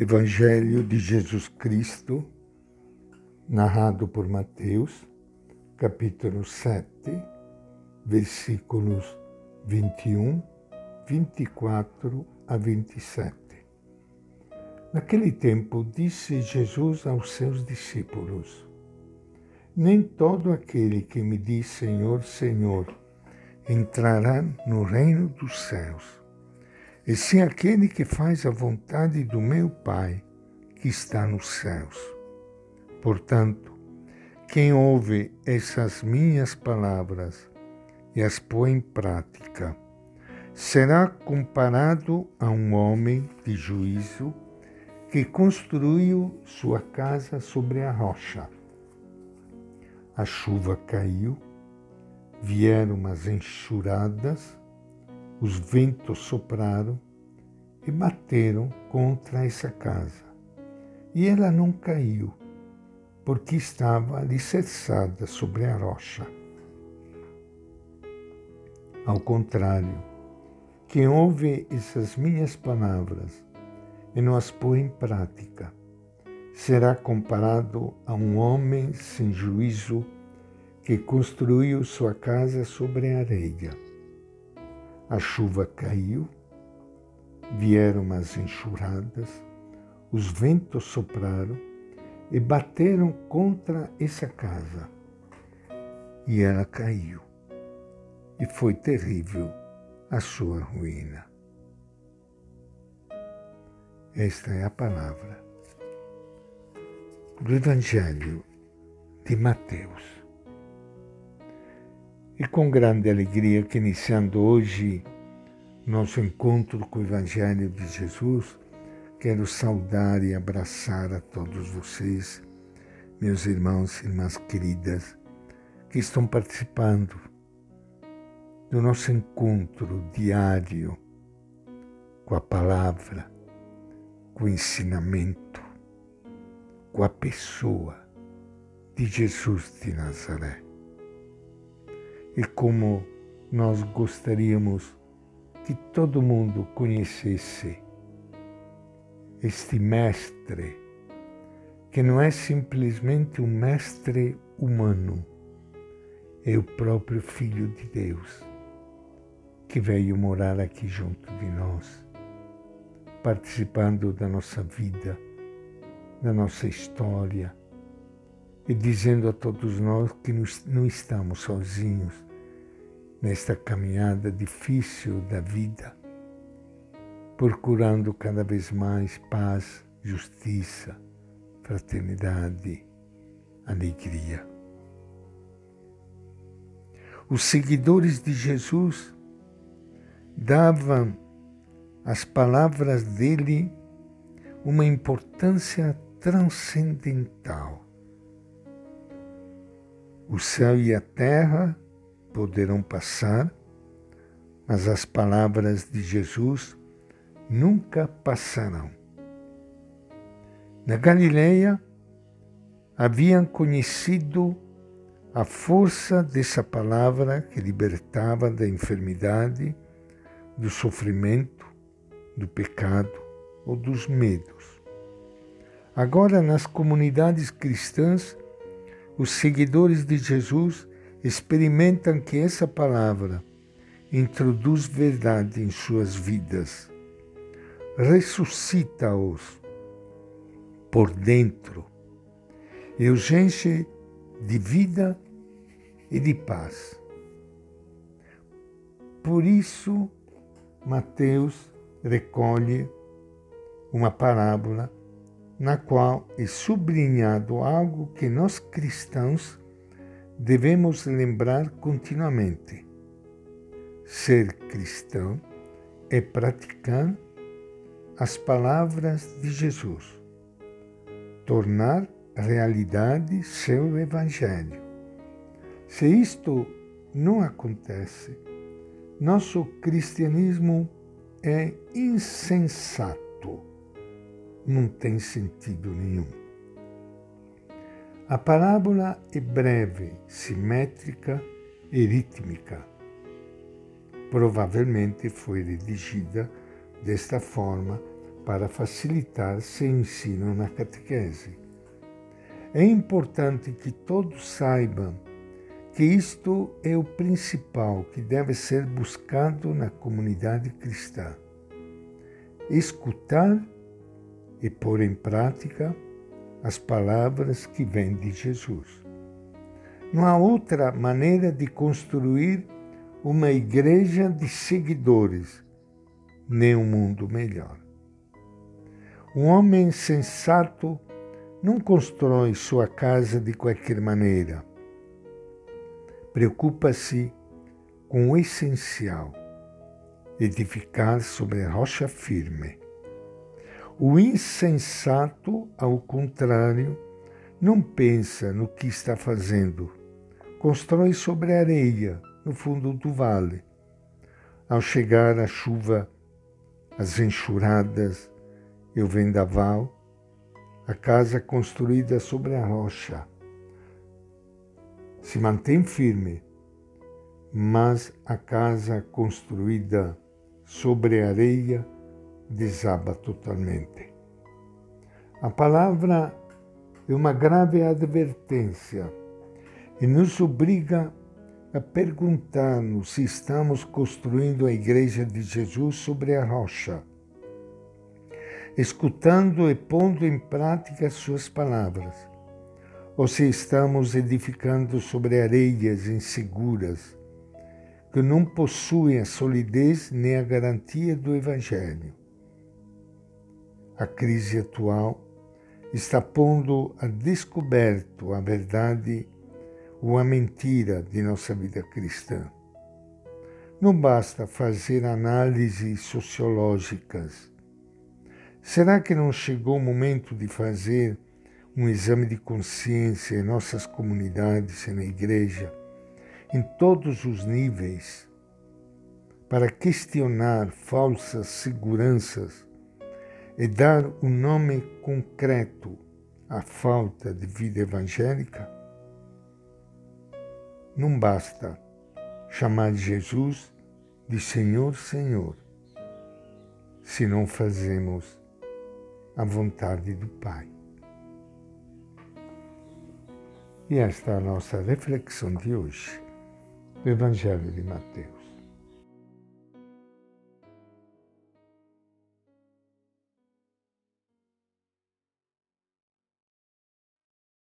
Evangelho de Jesus Cristo, narrado por Mateus, capítulo 7, versículos 21, 24 a 27. Naquele tempo, disse Jesus aos seus discípulos: Nem todo aquele que me diz Senhor, Senhor entrará no reino dos céus e sim aquele que faz a vontade do meu Pai que está nos céus. Portanto, quem ouve essas minhas palavras e as põe em prática, será comparado a um homem de juízo que construiu sua casa sobre a rocha. A chuva caiu, vieram umas enxurradas, os ventos sopraram e bateram contra essa casa. E ela não caiu, porque estava alicerçada sobre a rocha. Ao contrário, quem ouve essas minhas palavras e não as põe em prática, será comparado a um homem sem juízo que construiu sua casa sobre a areia a chuva caiu, vieram umas enxurradas, os ventos sopraram e bateram contra essa casa. E ela caiu. E foi terrível a sua ruína. Esta é a palavra do Evangelho de Mateus. E com grande alegria que iniciando hoje nosso encontro com o Evangelho de Jesus, quero saudar e abraçar a todos vocês, meus irmãos e irmãs queridas, que estão participando do nosso encontro diário com a palavra, com o ensinamento, com a pessoa de Jesus de Nazaré e como nós gostaríamos que todo mundo conhecesse este mestre, que não é simplesmente um mestre humano, é o próprio Filho de Deus, que veio morar aqui junto de nós, participando da nossa vida, da nossa história, e dizendo a todos nós que não estamos sozinhos, nesta caminhada difícil da vida, procurando cada vez mais paz, justiça, fraternidade, alegria. Os seguidores de Jesus davam às palavras dele uma importância transcendental. O céu e a terra poderão passar, mas as palavras de Jesus nunca passarão. Na Galileia, haviam conhecido a força dessa palavra que libertava da enfermidade, do sofrimento, do pecado ou dos medos. Agora, nas comunidades cristãs, os seguidores de Jesus experimentam que essa palavra introduz verdade em suas vidas, ressuscita-os por dentro e os enche de vida e de paz. Por isso, Mateus recolhe uma parábola na qual é sublinhado algo que nós cristãos devemos lembrar continuamente. Ser cristão é praticar as palavras de Jesus, tornar realidade seu Evangelho. Se isto não acontece, nosso cristianismo é insensato, não tem sentido nenhum. A parábola é breve, simétrica e rítmica. Provavelmente foi redigida desta forma para facilitar seu ensino na catequese. É importante que todos saibam que isto é o principal que deve ser buscado na comunidade cristã. Escutar e pôr em prática as palavras que vêm de Jesus. Não há outra maneira de construir uma igreja de seguidores, nem um mundo melhor. Um homem sensato não constrói sua casa de qualquer maneira. Preocupa-se com o essencial, edificar sobre a rocha firme. O insensato, ao contrário, não pensa no que está fazendo, constrói sobre a areia, no fundo do vale. Ao chegar a chuva, as enxurradas e o vendaval, a casa construída sobre a rocha se mantém firme, mas a casa construída sobre a areia desaba totalmente. A palavra é uma grave advertência e nos obriga a perguntar-nos se estamos construindo a Igreja de Jesus sobre a rocha, escutando e pondo em prática suas palavras, ou se estamos edificando sobre areias inseguras que não possuem a solidez nem a garantia do Evangelho. A crise atual está pondo a descoberto a verdade ou a mentira de nossa vida cristã. Não basta fazer análises sociológicas. Será que não chegou o momento de fazer um exame de consciência em nossas comunidades e na igreja, em todos os níveis, para questionar falsas seguranças e dar um nome concreto à falta de vida evangélica? Não basta chamar Jesus de Senhor, Senhor, se não fazemos a vontade do Pai. E esta é a nossa reflexão de hoje do Evangelho de Mateus.